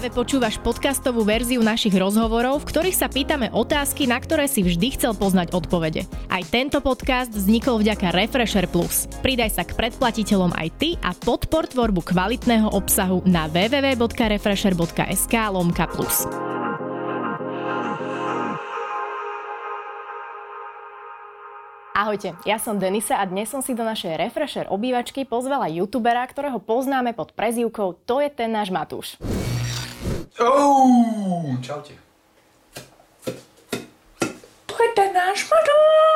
Práve počúvaš podcastovú verziu našich rozhovorov, v ktorých sa pýtame otázky, na ktoré si vždy chcel poznať odpovede. Aj tento podcast vznikol vďaka Refresher Plus. Pridaj sa k predplatiteľom aj ty a podpor tvorbu kvalitného obsahu na www.refresher.sk. Ahojte, ja som Denisa a dnes som si do našej Refresher obývačky pozvala youtubera, ktorého poznáme pod prezývkou To je ten náš Matúš. Oh, čaute. To je ten náš Matúš!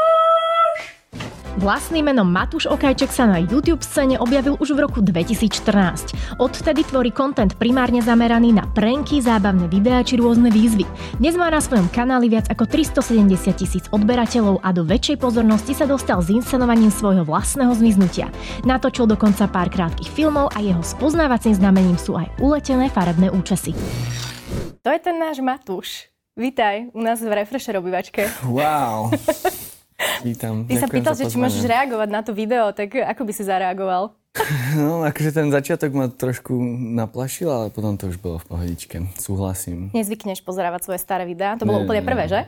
Vlastným menom Matúš Okajček sa na YouTube scéne objavil už v roku 2014. Odvtedy tvorí kontent primárne zameraný na pranky, zábavné videá či rôzne výzvy. Dnes má na svojom kanáli viac ako 370 tisíc odberateľov a do väčšej pozornosti sa dostal s inscenovaním svojho vlastného zmiznutia. Natočil dokonca pár krátkých filmov a jeho spoznávacím znamením sú aj uletené farebné účesy. To je ten náš Matúš. Vítaj u nás v Refresher obývačke. Wow. Vítam. Ty sa pýtal, že či môžeš reagovať na to video, tak ako by si zareagoval? No, akože ten začiatok ma trošku naplašil, ale potom to už bolo v pohodičke. Súhlasím. Nezvykneš pozerávať svoje staré videá? To bolo nie, úplne prvé, že?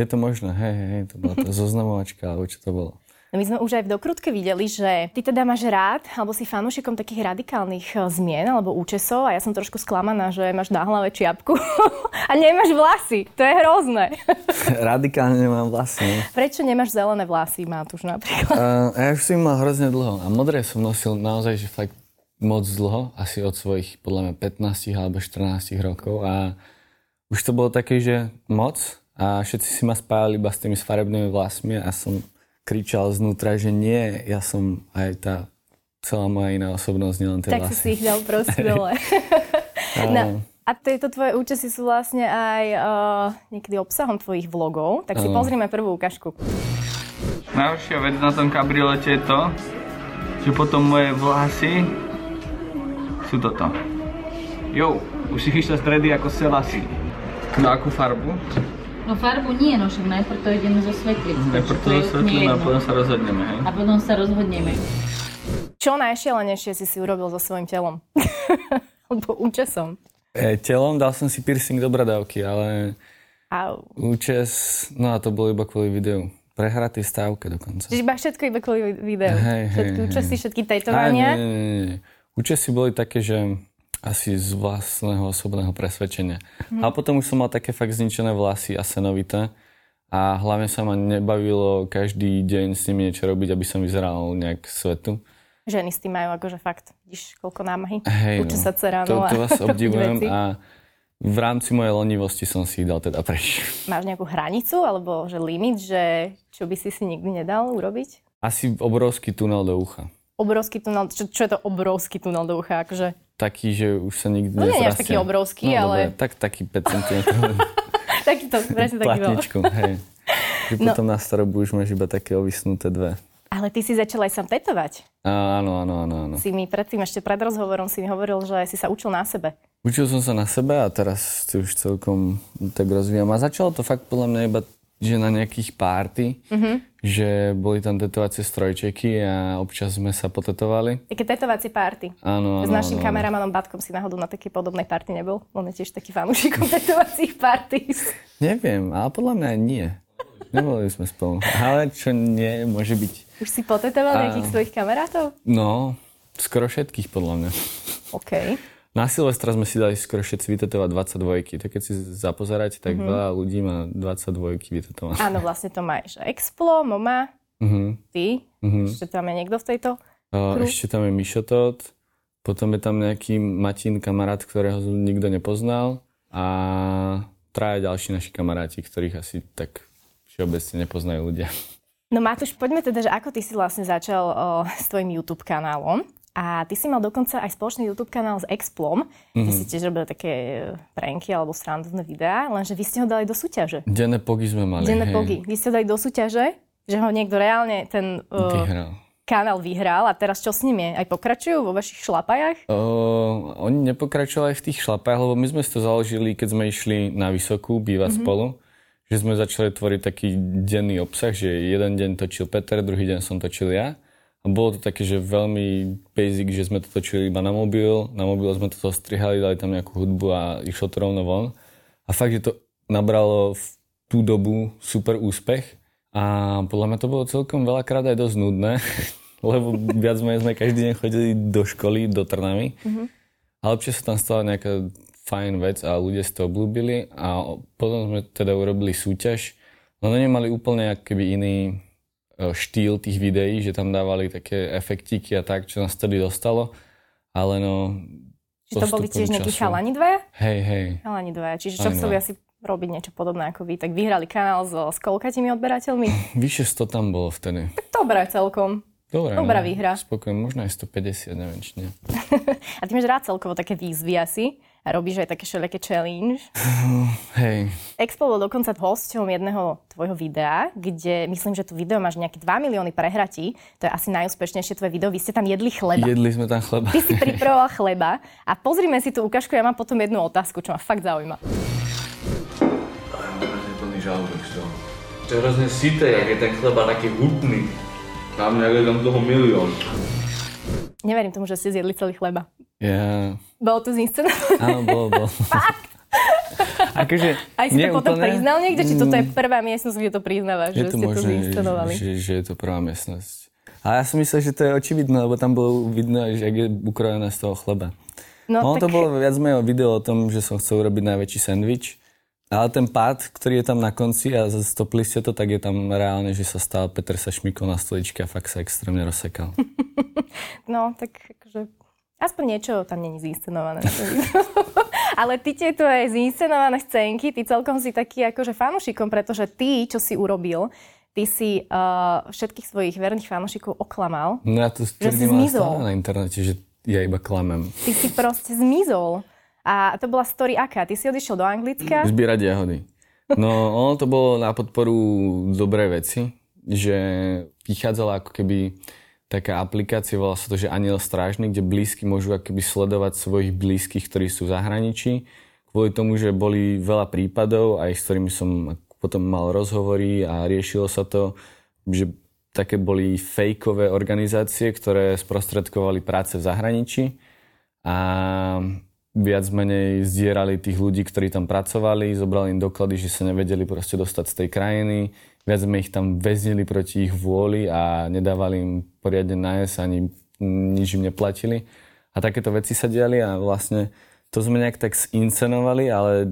Je to možné, hej, hej, to bola tá zoznamovačka, alebo čo to bolo. No my sme už aj v dokrutke videli, že ty teda máš rád, alebo si fanúšikom takých radikálnych eh, zmien alebo účesov a ja som trošku sklamaná, že máš na hlave čiapku a nemáš vlasy. To je hrozné. Radikálne nemám vlasy. Prečo nemáš zelené vlasy, Matúš napríklad? Uh, ja už si mal hrozne dlho a modré som nosil naozaj, že fakt moc dlho, asi od svojich podľa mňa 15 alebo 14 rokov a už to bolo také, že moc a všetci si ma spájali iba s tými farebnými vlasmi a som kričal znútra, že nie, ja som aj tá celá moja iná osobnosť, nielen tie Tak vlasy. si si ich dal proste dole. no. A tieto tvoje účasy sú vlastne aj uh, niekedy obsahom tvojich vlogov, tak si ano. pozrieme prvú ukážku. Najhoršia vec na tom kabrilete je to, že potom moje vlasy sú toto. Jo, už si chystáš stredy ako selasy. Na akú farbu? No farbu nie, no však najprv to ideme zosvetliť. Najprv to zosvetlíme a potom sa rozhodneme, hej? A potom sa rozhodneme. Čo najšialenejšie si si urobil so svojím telom? Alebo účesom? E, telom dal som si piercing do bradavky, ale Au. účes, no a to bolo iba kvôli videu. Prehratý stávke dokonca. Čiže iba všetko iba kvôli videu? Hej, všetky hej, účesy, hej. všetky tetovania? Nie, nie, nie. Účesy boli také, že asi z vlastného osobného presvedčenia. Mm. A potom už som mal také fakt zničené vlasy a senovité. A hlavne sa ma nebavilo každý deň s nimi niečo robiť, aby som vyzeral nejak svetu. Ženy s tým majú akože fakt, vidíš, koľko námahy. Hej, Učí no. sa dcera, to, no to vás obdivujem a v rámci mojej lenivosti som si ich dal teda preč. Máš nejakú hranicu alebo že limit, že čo by si si nikdy nedal urobiť? Asi obrovský tunel do ucha. Obrovský tunel, čo, čo je to obrovský tunel do ucha? Akože, Taký, že už sa nikdy No nie je až nezrastie. taký obrovský, no, ale- Dobre, tak taký 5 cm. taký to, presne taký platničku, hej. Že No. potom na starobu už máš iba také ovisnuté dve. Ale ty si začal aj sám tetovať. Áno, áno, áno, áno. Si mi predtým, ešte pred rozhovorom si mi hovoril, že si sa učil na sebe. Učil som sa na sebe a teraz si už celkom tak rozvíjam. A začalo to fakt podľa mňa iba že na nejakých párty, Mhm. že boli tam tetovacie strojčeky a občas sme sa potetovali. Také tetovacie party. Áno, áno, S našim áno. kameramanom Batkom si náhodou na takej podobnej party nebol? On je tiež taký fanúšikom tetovacích parties. Neviem, ale podľa mňa nie. Neboli sme spolu. Ale čo nie, môže byť. Už si potetoval A- nejakých svojich kamarátov? No, skoro všetkých podľa mňa. OK. Na Silvestra sme si dali skoro všetci vytetovať 22. Tak keď si zapozerať, tak mm-hmm. veľa ľudí má 22 vytetované. Áno, vlastne to máš. Explo, Moma, Mhm. ty. Mhm. Ešte tam je niekto v tejto? Kru- ešte tam je Mišo Tot, potom je tam nejaký Matín kamarát, ktorého nikto nepoznal a traja ďalší naši kamaráti, ktorých asi tak všeobecne nepoznajú ľudia. No Matúš, poďme teda, že ako ty si vlastne začal o, s tvojim YouTube kanálom. A ty si mal dokonca aj spoločný YouTube kanál s Explom, mm-hmm. kde si tiež robil také e, pranky alebo srandovné videá, lenže vy ste ho dali do súťaže. Denné pogy sme mali. Denné pogy. Vy ste ho dali do súťaže, že ho niekto reálne ten uh, Vyhral. kanál vyhral a teraz čo s ním je? Aj pokračujú vo vašich šlapajach? O, oni nepokračovali v tých šlapách, lebo my sme si to založili, keď sme išli na Vysokú bývať mm-hmm. spolu. Že sme začali tvoriť taký denný obsah, že jeden deň točil Peter, druhý deň som točil ja. A bolo to také, že veľmi basic, že sme to točili iba na mobil, na mobil sme to strihali, dali tam nejakú hudbu a išlo to rovno von. A fakt, že to nabralo v tú dobu super úspech a podľa mňa to bolo celkom veľakrát aj dosť nudné, lebo viac menej sme každý deň chodili do školy, do Trnavy. Mm-hmm. Ale občas sa tam stala nejaká fajn vec a ľudia si to obľúbili a potom sme teda urobili súťaž. No nemali úplne keby iný štýl tých videí, že tam dávali také efektíky a tak, čo nás tedy dostalo. Ale no... Či to boli tiež nejakí chalani dvaja? Hej, hej. Chalani dvaja. Čiže čo chceli asi robiť niečo podobné ako vy, tak vyhrali kanál so, s koľkatými odberateľmi? Vyše 100 tam bolo vtedy. Tak dobré celkom. Dobre, Dobrá no, výhra. Spokojne, možno aj 150, neviem, či nie. a ty máš rád celkovo také výzvy asi a robíš aj také všelijaké challenge. Hej. Expo bol dokonca hosťom jedného tvojho videa, kde myslím, že tu video máš nejaké 2 milióny prehratí. To je asi najúspešnejšie tvoje video. Vy ste tam jedli chleba. Jedli sme tam chleba. Ty si pripravoval chleba a pozrime si tú ukážku. Ja mám potom jednu otázku, čo ma fakt zaujíma. To je hrozne sité, jak je ten chleba taký hutný. Tam nejak je tam toho milión. Neverím tomu, že ste zjedli celý chleba. Ja... Bolo to zinscenované? Áno, bolo, bolo. akože, Aj si to potom úplne... priznal niekde, či toto je prvá miestnosť, kde to priznávaš, je že to ste možné, to zinscenovali? Že, že, je to prvá miestnosť. A ja som myslel, že to je očividné, lebo tam bolo vidno, že je ukrojené z toho chleba. No, ono tak... to bolo viac menej video o tom, že som chcel urobiť najväčší sendvič ale ten pád, ktorý je tam na konci a stopli ste to, tak je tam reálne, že sa stal Petr sa šmykol na stoličke a fakt sa extrémne rozsekal. no, tak akože aspoň niečo tam není zinscenované. Ale ty tieto aj zinscenované scénky, ty celkom si taký akože fanušikom, pretože ty, čo si urobil, ty si uh, všetkých svojich verných fanušikov oklamal. No ja to tvrdím na internete, že ja iba klamem. Ty si proste zmizol. A to bola story aká? Ty si odišiel do Anglicka? Zbierať jahody. No, ono to bolo na podporu dobrej veci, že vychádzala ako keby taká aplikácia, volá sa to, že Aniel Strážny, kde blízky môžu keby sledovať svojich blízkych, ktorí sú v zahraničí. Kvôli tomu, že boli veľa prípadov, aj s ktorými som potom mal rozhovory a riešilo sa to, že také boli fejkové organizácie, ktoré sprostredkovali práce v zahraničí. A viac menej zdierali tých ľudí, ktorí tam pracovali, zobrali im doklady, že sa nevedeli proste dostať z tej krajiny, viac menej ich tam väznili proti ich vôli a nedávali im poriadne nájsť, ani nič im neplatili. A takéto veci sa diali a vlastne to sme nejak tak zinscenovali, ale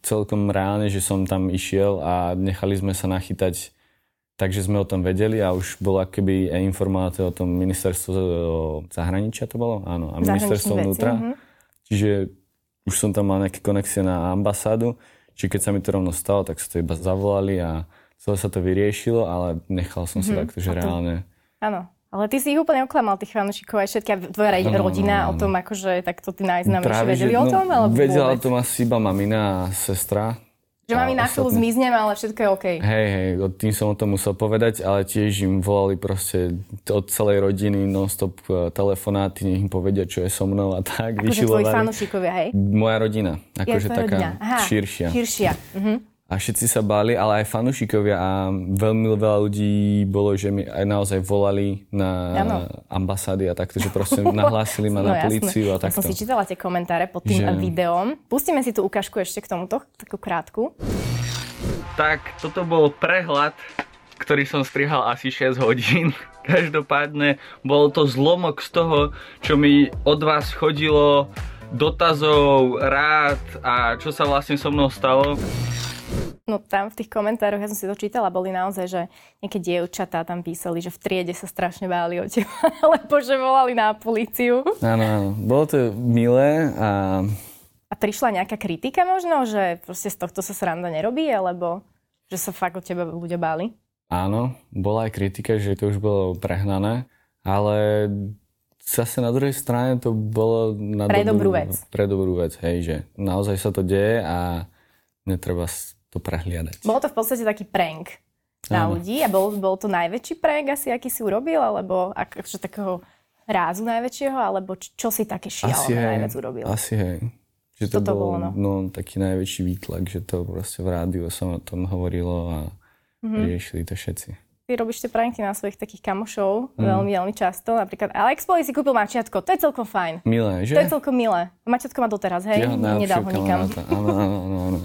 celkom reálne, že som tam išiel a nechali sme sa nachytať takže sme o tom vedeli a už bola keby informácia o tom ministerstvo zahraničia to bolo? Áno, a ministerstvo vnútra. Mm-hmm Čiže už som tam mal nejaké konexie na ambasádu, čiže keď sa mi to rovno stalo, tak sa to iba zavolali a celé sa to vyriešilo, ale nechal som sa mm-hmm. takto, že reálne... Áno, ale ty si ich úplne oklamal, tých fanúšikov, aj všetká tvoja ano, rodina ano, ano. o tom, akože takto tí najznámejší vedeli že, o tom? Alebo vedela o tom asi iba mamina a sestra, že mami na chvíľu zmiznem, ale všetko je OK. Hej, hej, tým som o tom musel povedať, ale tiež im volali proste od celej rodiny non-stop e, telefonáty, nech im povedia, čo je so mnou a tak. Akože tvoji fanúšikovia, hej? Moja rodina, akože taká Aha, širšia. Širšia. Mhm a všetci sa báli, ale aj fanúšikovia a veľmi veľa ľudí bolo, že mi aj naozaj volali na ano. ambasády a takto, že proste nahlásili ma no, na políciu a takto. Ja som si čítala tie komentáre pod tým že... videom. Pustíme si tú ukážku ešte k tomuto, takú krátku. Tak, toto bol prehľad, ktorý som strihal asi 6 hodín. Každopádne bol to zlomok z toho, čo mi od vás chodilo, dotazov, rád a čo sa vlastne so mnou stalo. No tam v tých komentároch, ja som si to čítala, boli naozaj, že nejaké dievčatá tam písali, že v triede sa strašne báli o teba, lebo že volali na políciu. Áno, áno. Bolo to milé a... A prišla nejaká kritika možno, že proste z tohto sa sranda nerobí, alebo že sa fakt o teba ľudia báli? Áno, bola aj kritika, že to už bolo prehnané, ale zase na druhej strane to bolo na pre dobrú, dobrú vec. Pre dobrú vec, hej, že naozaj sa to deje a netreba to prehliadať. Bolo to v podstate taký prank na Áno. ľudí a bol, bol to najväčší prank asi, aký si urobil, alebo akože takého rázu najväčšieho, alebo čo si také šialené najviac urobil? Asi hej. Že to, to bol, bolo, no? no? taký najväčší výtlak, že to proste v rádiu sa o tom hovorilo a mm-hmm. riešili to všetci. ty robíš tie pranky na svojich takých kamošov mm. veľmi, veľmi často. Napríklad Alex Poli si kúpil mačiatko, to je celkom fajn. Milé, že? To je celkom milé. Mačiatko má doteraz, hej? Ja, Nedal ho nikam. Áno, áno, áno.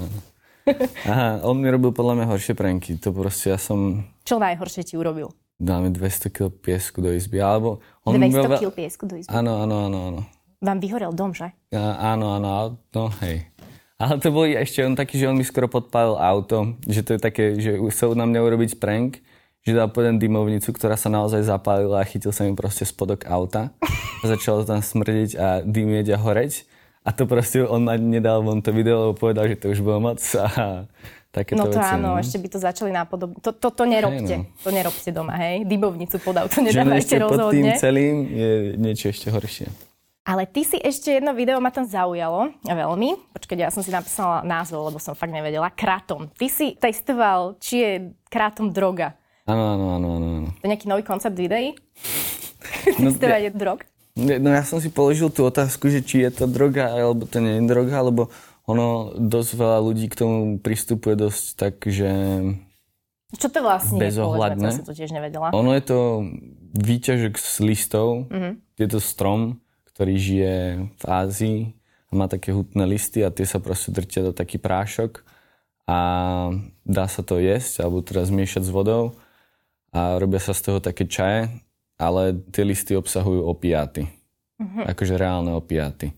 Aha, on mi robil podľa mňa horšie pranky. To proste ja som... Čo najhoršie ti urobil? Dáme 200 kg piesku do izby, alebo... On 200 kg piesku do izby? Áno, áno, áno, áno. Vám vyhorel dom, že? Ja, áno, áno, no hej. Ale to boli ešte on taký, že on mi skoro podpálil auto, že to je také, že chcel na mňa urobiť prank, že dal jeden dymovnicu, ktorá sa naozaj zapálila a chytil sa mi proste spodok auta. A začalo tam smrdiť a dymieť a horeť. A to proste on ani nedal von to video, lebo povedal, že to už bolo moc a takéto No to veci, áno, no. ešte by to začali napodobne. To, to, to nerobte. Hej, no. To nerobte doma, hej. Dybovnicu pod auto Že nedávajte ešte pod tým rozhodne. celým je niečo ešte horšie. Ale ty si ešte jedno video ma tam zaujalo veľmi. Počkaj, ja som si napísala názov, lebo som fakt nevedela. Kratom. Ty si testoval, či je kratom droga. Áno, áno, áno, áno. To je nejaký nový koncept videí? No, Testovanie drog? No ja som si položil tú otázku, že či je to droga, alebo to nie je droga, lebo ono dosť veľa ľudí k tomu pristupuje dosť tak, že Čo to vlastne Bezohľadné. je? Povedzme, to som to tiež nevedela. ono je to výťažok z listov, je to strom, ktorý žije v Ázii a má také hutné listy a tie sa proste drtia do taký prášok a dá sa to jesť alebo teda zmiešať s vodou a robia sa z toho také čaje, ale tie listy obsahujú opiáty. Akože reálne opiáty.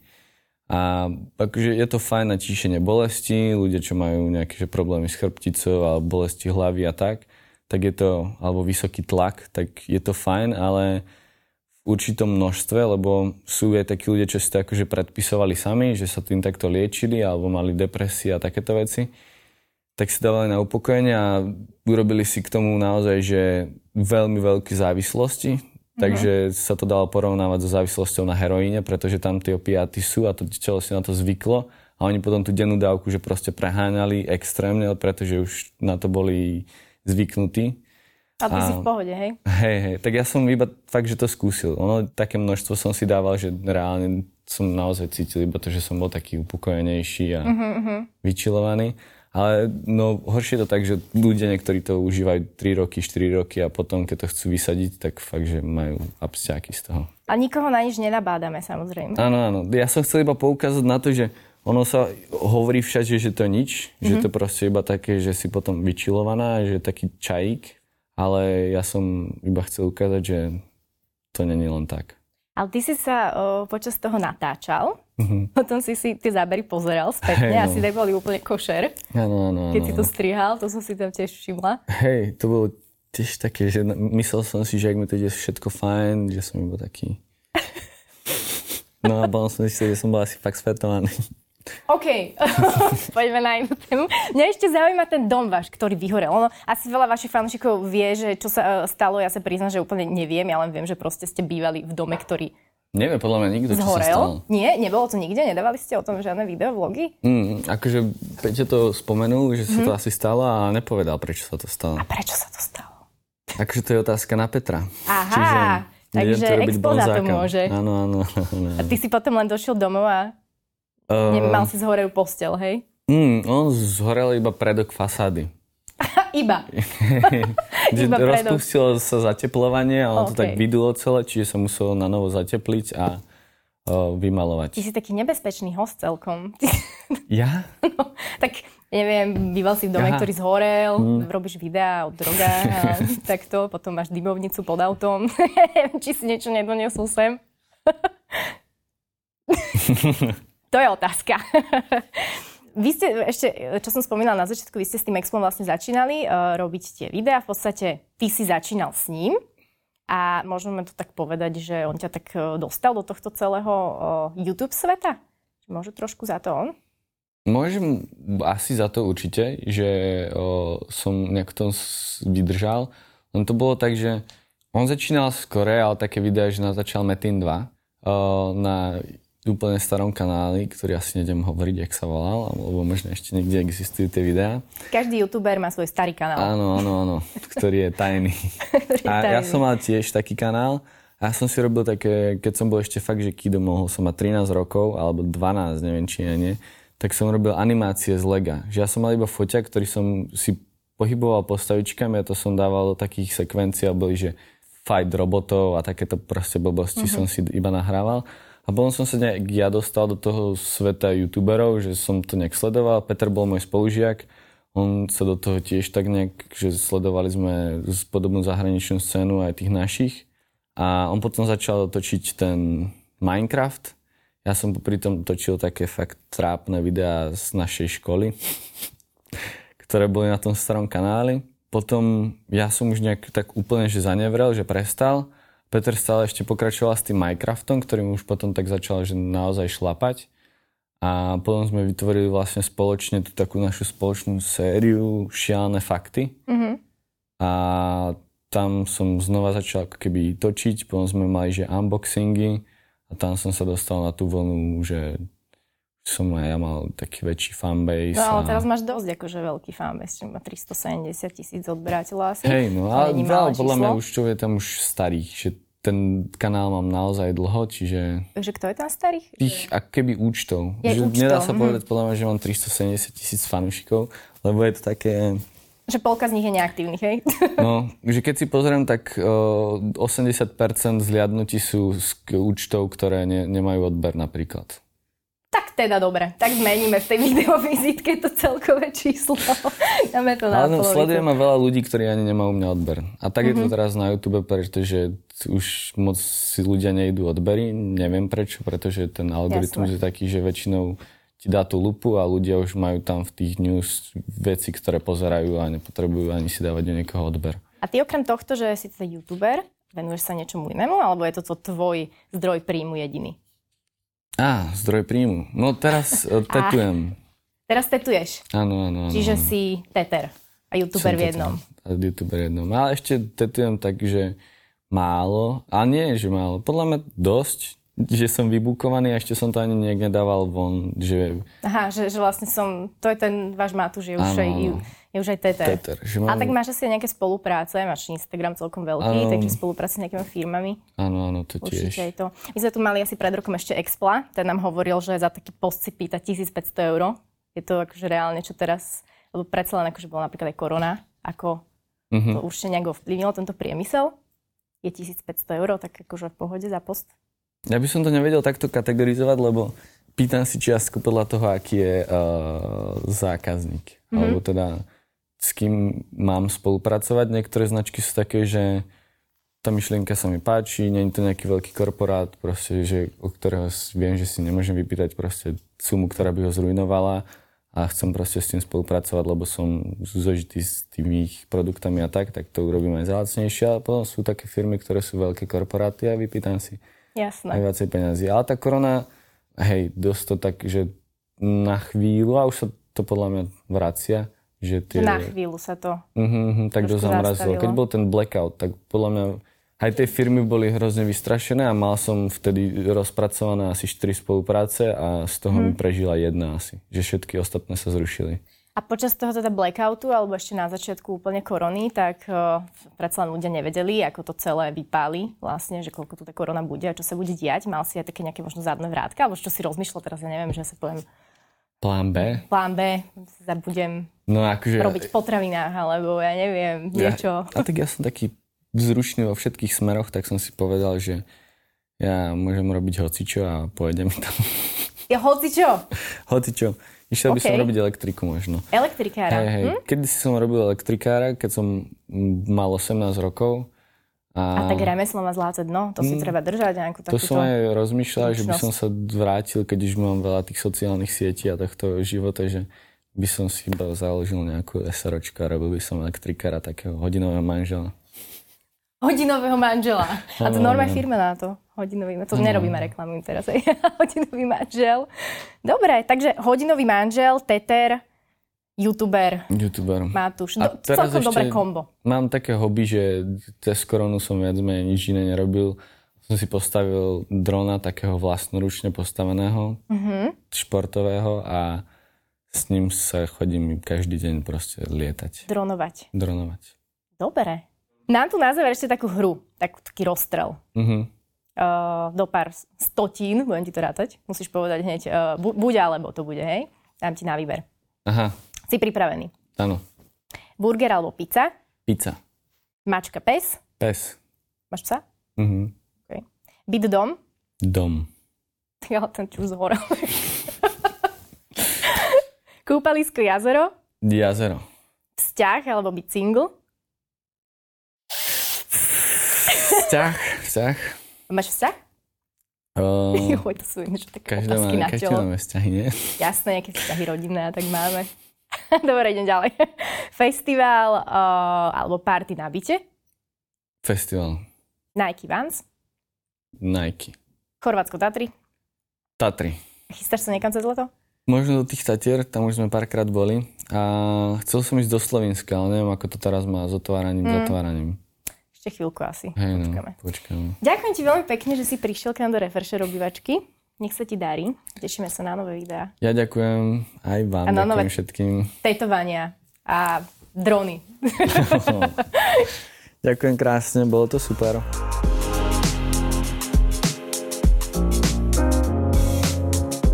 A akože je to fajn na tíšenie bolesti, ľudia, čo majú nejaké že problémy s chrbticou alebo bolesti hlavy a tak, tak je to, alebo vysoký tlak, tak je to fajn, ale v určitom množstve, lebo sú aj takí ľudia, čo si to akože predpisovali sami, že sa tým takto liečili alebo mali depresie a takéto veci, tak si dávali na upokojenie a urobili si k tomu naozaj, že veľmi veľké závislosti, takže sa to dalo porovnávať so závislosťou na heroíne, pretože tam tie opiáty sú a to telo si na to zvyklo a oni potom tú dennú dávku, že proste preháňali extrémne, pretože už na to boli zvyknutí. A ty si a- v pohode, hej? Hej, hej, tak ja som iba fakt, že to skúsil. Ono, také množstvo som si dával, že reálne som naozaj cítil iba to, že som bol taký upokojenejší a uh-huh. vyčilovaný. Ale no, horšie je to tak, že ľudia niektorí to užívajú 3 roky, 4 roky a potom, keď to chcú vysadiť, tak fakt, že majú absťáky z toho. A nikoho na nič nenabádame, samozrejme. Áno, áno. Ja som chcel iba poukázať na to, že ono sa hovorí všade, že to je nič, mm-hmm. že to proste iba také, že si potom vyčilovaná, že je taký čajík, ale ja som iba chcel ukázať, že to není len tak. Ale ty si sa o, počas toho natáčal, Mhm. potom si si tie zábery pozeral spätne, Hej, no. asi neboli úplne košer, Áno, áno, keď si to strihal, to som si tam tiež všimla. Hej, to bolo tiež také, že myslel som si, že ak mi to ide všetko fajn, že som iba taký... No a bol som si, že som bol asi fakt svetovaný. OK, poďme na inú tému. Mňa ešte zaujíma ten dom váš, ktorý vyhorel. Ono, asi veľa vašich fanúšikov vie, že čo sa e, stalo, ja sa priznám, že úplne neviem, ja len viem, že proste ste bývali v dome, ktorý Neviem podľa mňa nikto, čo sa stalo. Nie, nebolo to nikde? Nedávali ste o tom žiadne video, vlogy? Mm, akože Peťo to spomenul, že sa to asi stalo a nepovedal, prečo sa to stalo. A prečo sa to stalo? Akože to je otázka na Petra. Aha, idem takže to robiť expo za to môže. Áno, áno. áno. A ty si potom len došiel domov a Uh, nemal si zhorelú postel, hej? mm, on zhorel iba predok fasády. Iba. Iba predok. rozpustilo sa zateplovanie a on to OK. tak vydulo celé, čiže sa muselo na novo zatepliť a Ty vymalovať. si taký nebezpečný host celkom. Ja? tak, neviem, býval si v dome, Aha. ktorý zhorel, robíš videá o drogách a takto, potom máš dymovnicu pod autom. Neviem, či si niečo nedoniesol sem. To je otázka. Vy ste ešte, čo som spomínala na začiatku, vy ste s tým Expom vlastne začínali uh, robiť tie videá. V podstate ty si začínal s ním a môžeme to tak povedať, že on ťa tak uh, dostal do tohto celého uh, YouTube sveta? Môže trošku za to on? Môžem asi za to určite, že o, som nejak tom vydržal. Len to bolo tak, že on začínal skore, ale také videá, že natáčal Metin 2 o, na úplne starom kanáli, ktorý asi nejdem hovoriť, jak sa volal, lebo možno ešte niekde existujú tie videá. Každý youtuber má svoj starý kanál. Áno, áno, áno, ktorý je tajný. je A ja tajný. som mal tiež taký kanál a ja som si robil také, keď som bol ešte fakt, že kido, mohol som mať 13 rokov, alebo 12, neviem či aj nie, tak som robil animácie z Lega. Že ja som mal iba foťak, ktorý som si pohyboval postavičkami a to som dával do takých sekvencií a boli, že fight robotov a takéto proste blbosti mm-hmm. som si iba nahrával. A potom som sa nejak ja dostal do toho sveta youtuberov, že som to nejak sledoval. Peter bol môj spolužiak, on sa do toho tiež tak nejak, že sledovali sme podobnú zahraničnú scénu aj tých našich. A on potom začal točiť ten Minecraft. Ja som popri tom točil také fakt trápne videá z našej školy, ktoré boli na tom starom kanáli. Potom ja som už nejak tak úplne že zanevrel, že prestal Peter stále ešte pokračoval s tým Minecraftom, ktorým už potom tak začal že naozaj šlapať. A potom sme vytvorili vlastne spoločne tú takú našu spoločnú sériu Šialené fakty. Mm-hmm. A tam som znova začal ako keby točiť, potom sme mali že unboxingy a tam som sa dostal na tú vlnu, že som aj ja mal taký väčší fanbase. No ale a... teraz máš dosť akože veľký fanbase, má 370 tisíc odberateľov asi. Hej, no ale veľa, podľa mňa už čo je tam už starých, že ten kanál mám naozaj dlho, čiže... Takže kto je tam starých? Tých ak keby účtov. Je že účtov. Nedá sa mm. povedať podľa mňa, že mám 370 tisíc fanúšikov, lebo je to také... Že polka z nich je neaktívnych, hej? No, že keď si pozriem, tak uh, 80% zliadnutí sú z účtov, ktoré ne, nemajú odber napríklad. Teda dobre, tak zmeníme v tej videovizitke to celkové číslo. Dáme to na no, sledujem ma veľa ľudí, ktorí ani nemajú mňa odber. A tak mm-hmm. je to mhm. teraz na YouTube, pretože už moc si ľudia nejdú odbery. Neviem prečo, pretože ten algoritmus Jasne. je taký, že väčšinou ti dá tú lupu a ľudia už majú tam v tých news veci, ktoré pozerajú a nepotrebujú ani si dávať do niekoho odber. A ty okrem tohto, že si teda youtuber, venuješ sa niečomu inému, alebo je to tvoj zdroj príjmu jediný? Á, zdroj príjmu. No teraz uh, tetujem. Teraz tetuješ? Áno, áno, áno. Čiže si teter a youtuber Som v jednom. A youtuber v jednom. Ale ešte tetujem tak, že málo. A nie, že málo. Podľa mňa dosť, že som vybukovaný a ešte som to ani nejak nedával von. Že... Aha, že, že vlastne som, to je ten váš Matúš, je už, aj, je už aj teter. teter že mám... A tak máš asi nejaké spolupráce, máš Instagram celkom veľký, ano. takže spolupráce s nejakými firmami. Áno, áno, to tiež. Určite aj to. My sme tu mali asi pred rokom ešte Expla, ten nám hovoril, že za taký post si pýta 1500 eur. Je to akože reálne, čo teraz, lebo predsa len akože bola napríklad aj korona, ako mm-hmm. to určite nejak ovplyvnilo tento priemysel. Je 1500 eur, tak akože v pohode za post. Ja by som to nevedel takto kategorizovať, lebo pýtam si čiastku podľa toho, aký je uh, zákazník. Mm-hmm. Alebo teda s kým mám spolupracovať. Niektoré značky sú také, že tá myšlienka sa mi páči, nie je to nejaký veľký korporát, proste, že, o ktorého viem, že si nemôžem vypýtať proste sumu, ktorá by ho zrujnovala a chcem proste s tým spolupracovať, lebo som zožitý s tými ich produktami a tak, tak to urobím aj za lacnejšie. A potom sú také firmy, ktoré sú veľké korporáty a vypýtam si Jasné. aj viacej peniazy. Ale tá korona, hej, dosť to tak, že na chvíľu, a už sa to podľa mňa vracia, že tie... Na chvíľu sa to uh-huh, tak to zamrazilo. Keď bol ten blackout, tak podľa mňa aj tie firmy boli hrozne vystrašené a mal som vtedy rozpracované asi 4 spolupráce a z toho hmm. mi prežila jedna asi. Že všetky ostatné sa zrušili. A počas toho teda blackoutu, alebo ešte na začiatku úplne korony, tak uh, predsa len ľudia nevedeli, ako to celé vypáli, vlastne, že koľko tu tá korona bude a čo sa bude diať. Mal si aj také nejaké možno zadné vrátka, alebo čo si rozmýšľal teraz, ja neviem, že sa poviem... Plán B? Plán B, budem no, akože... robiť v potravinách, alebo ja neviem, niečo. Ja, a tak ja som taký vzrušný vo všetkých smeroch, tak som si povedal, že ja môžem robiť hocičo a pojedem tam. Ja hocičo? hocičo. Išiel okay. by som robiť elektriku možno. Elektrikára? Hej, hej. Hm? Kedy si som robil elektrikára, keď som mal 18 rokov. A, a tak remeslo má zlaté dno, to si mm, treba držať nejakú. To som aj rozmýšľal, že by som sa vrátil, keď už mám veľa tých sociálnych sietí a tohto života, že by som si iba založil nejakú SROčku a robil by som elektrikára, takého hodinového manžela. Hodinového manžela. A to normálne firma na to. Hodinový, to nerobíme reklamu teraz. hodinový manžel. Dobre, takže hodinový manžel, Teter, youtuber. Youtuber. Matúš. Do, celkom dobré kombo. Mám také hobby, že cez koronu som viac menej nič iné nerobil. Som si postavil drona takého vlastnoručne postaveného, mm-hmm. športového a s ním sa chodím každý deň proste lietať. Dronovať. Dronovať. Dobre. Nám tu na záver ešte takú hru, takú, taký rozstrel. Uh-huh. Uh, do pár stotín, budem ti to rátať. Musíš povedať hneď, uh, bu- buď alebo to bude, hej? Dám ti na výber. Aha. Si pripravený? Áno. Burger alebo pizza? Pizza. Mačka, pes? Pes. Máš psa? Mhm. Okay. Byt, dom? Dom. Ja ten už zhorel. Kúpalisko, jazero? Jazero. Vzťah alebo byť single? Vzťah. Vzťah. Máš vzťah? Uh, Joj, to sú niečo také otázky má, na telo. máme vzťahy, nie? Jasné, nejaké vzťahy rodinné a tak máme. Dobre, idem ďalej. Festival uh, alebo party na byte? Festival. Nike Vans? Nike. Chorvátsko Tatry? Tatry. Chystáš sa niekam cez leto? Možno do tých Tatier, tam už sme párkrát boli. A chcel som ísť do Slovenska, ale neviem, ako to teraz má s otváraním, mm. zatváraním. Ešte chvíľku asi. Hej, no, Počkáme. počkáme. Ďakujem ti veľmi pekne, že si prišiel k nám do Refresher obývačky. Nech sa ti darí. Tešíme sa na nové videá. Ja ďakujem aj vám, A na nové- všetkým. Tetovania a drony. ďakujem krásne, bolo to super.